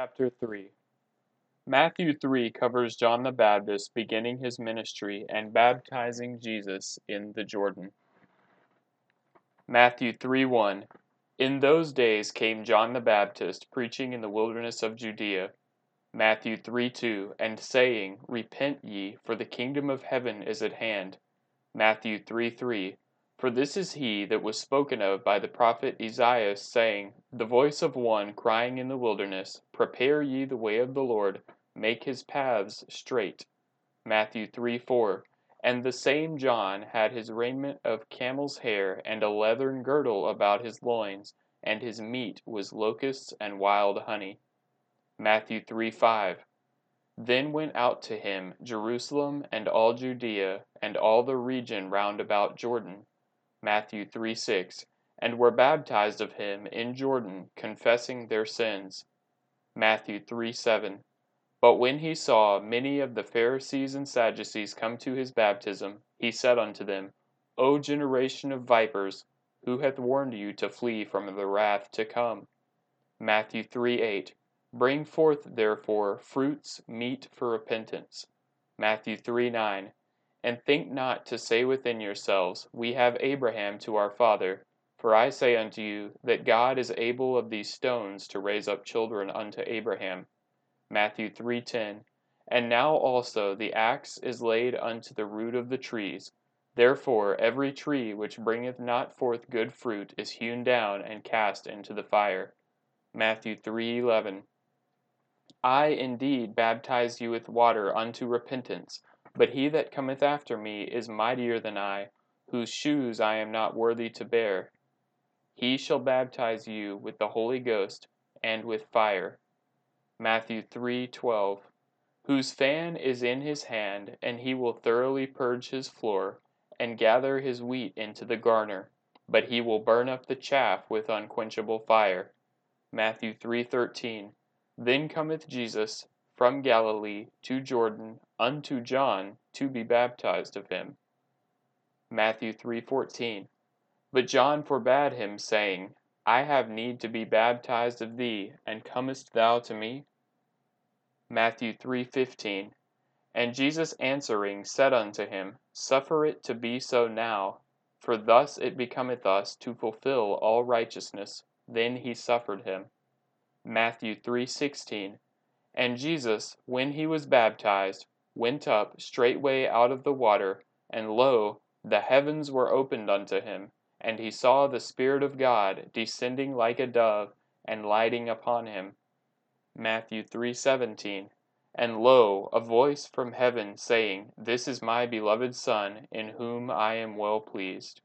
Chapter 3 Matthew 3 covers John the Baptist beginning his ministry and baptizing Jesus in the Jordan. Matthew 3 1 In those days came John the Baptist preaching in the wilderness of Judea. Matthew 3 2 And saying, Repent ye, for the kingdom of heaven is at hand. Matthew 3 3 For this is he that was spoken of by the prophet Esaias, saying, The voice of one crying in the wilderness, Prepare ye the way of the Lord, make his paths straight. Matthew 3 4 And the same John had his raiment of camel's hair, and a leathern girdle about his loins, and his meat was locusts and wild honey. Matthew 3 5 then went out to him Jerusalem and all Judea and all the region round about Jordan, Matthew 3 6, and were baptized of him in Jordan, confessing their sins. Matthew 3 7. But when he saw many of the Pharisees and Sadducees come to his baptism, he said unto them, O generation of vipers, who hath warned you to flee from the wrath to come? Matthew 3 8. Bring forth therefore fruits meet for repentance. Matthew 3 9. And think not to say within yourselves, We have Abraham to our father. For I say unto you, that God is able of these stones to raise up children unto Abraham. Matthew 3:10. And now also the axe is laid unto the root of the trees. Therefore every tree which bringeth not forth good fruit is hewn down and cast into the fire. Matthew 3:11. I indeed baptize you with water unto repentance, but he that cometh after me is mightier than I, whose shoes I am not worthy to bear. He shall baptize you with the Holy Ghost and with fire. Matthew 3:12. Whose fan is in his hand, and he will thoroughly purge his floor, and gather his wheat into the garner, but he will burn up the chaff with unquenchable fire. Matthew 3:13. Then cometh Jesus from Galilee to Jordan unto John to be baptized of him. Matthew 3:14. But John forbade him, saying, I have need to be baptized of thee, and comest thou to me? Matthew 3:15. And Jesus answering said unto him, Suffer it to be so now, for thus it becometh us to fulfill all righteousness. Then he suffered him. Matthew 3:16. And Jesus, when he was baptized, went up straightway out of the water, and lo, the heavens were opened unto him, and he saw the Spirit of God descending like a dove, and lighting upon him. Matthew 3:17. And lo, a voice from heaven saying, This is my beloved Son, in whom I am well pleased.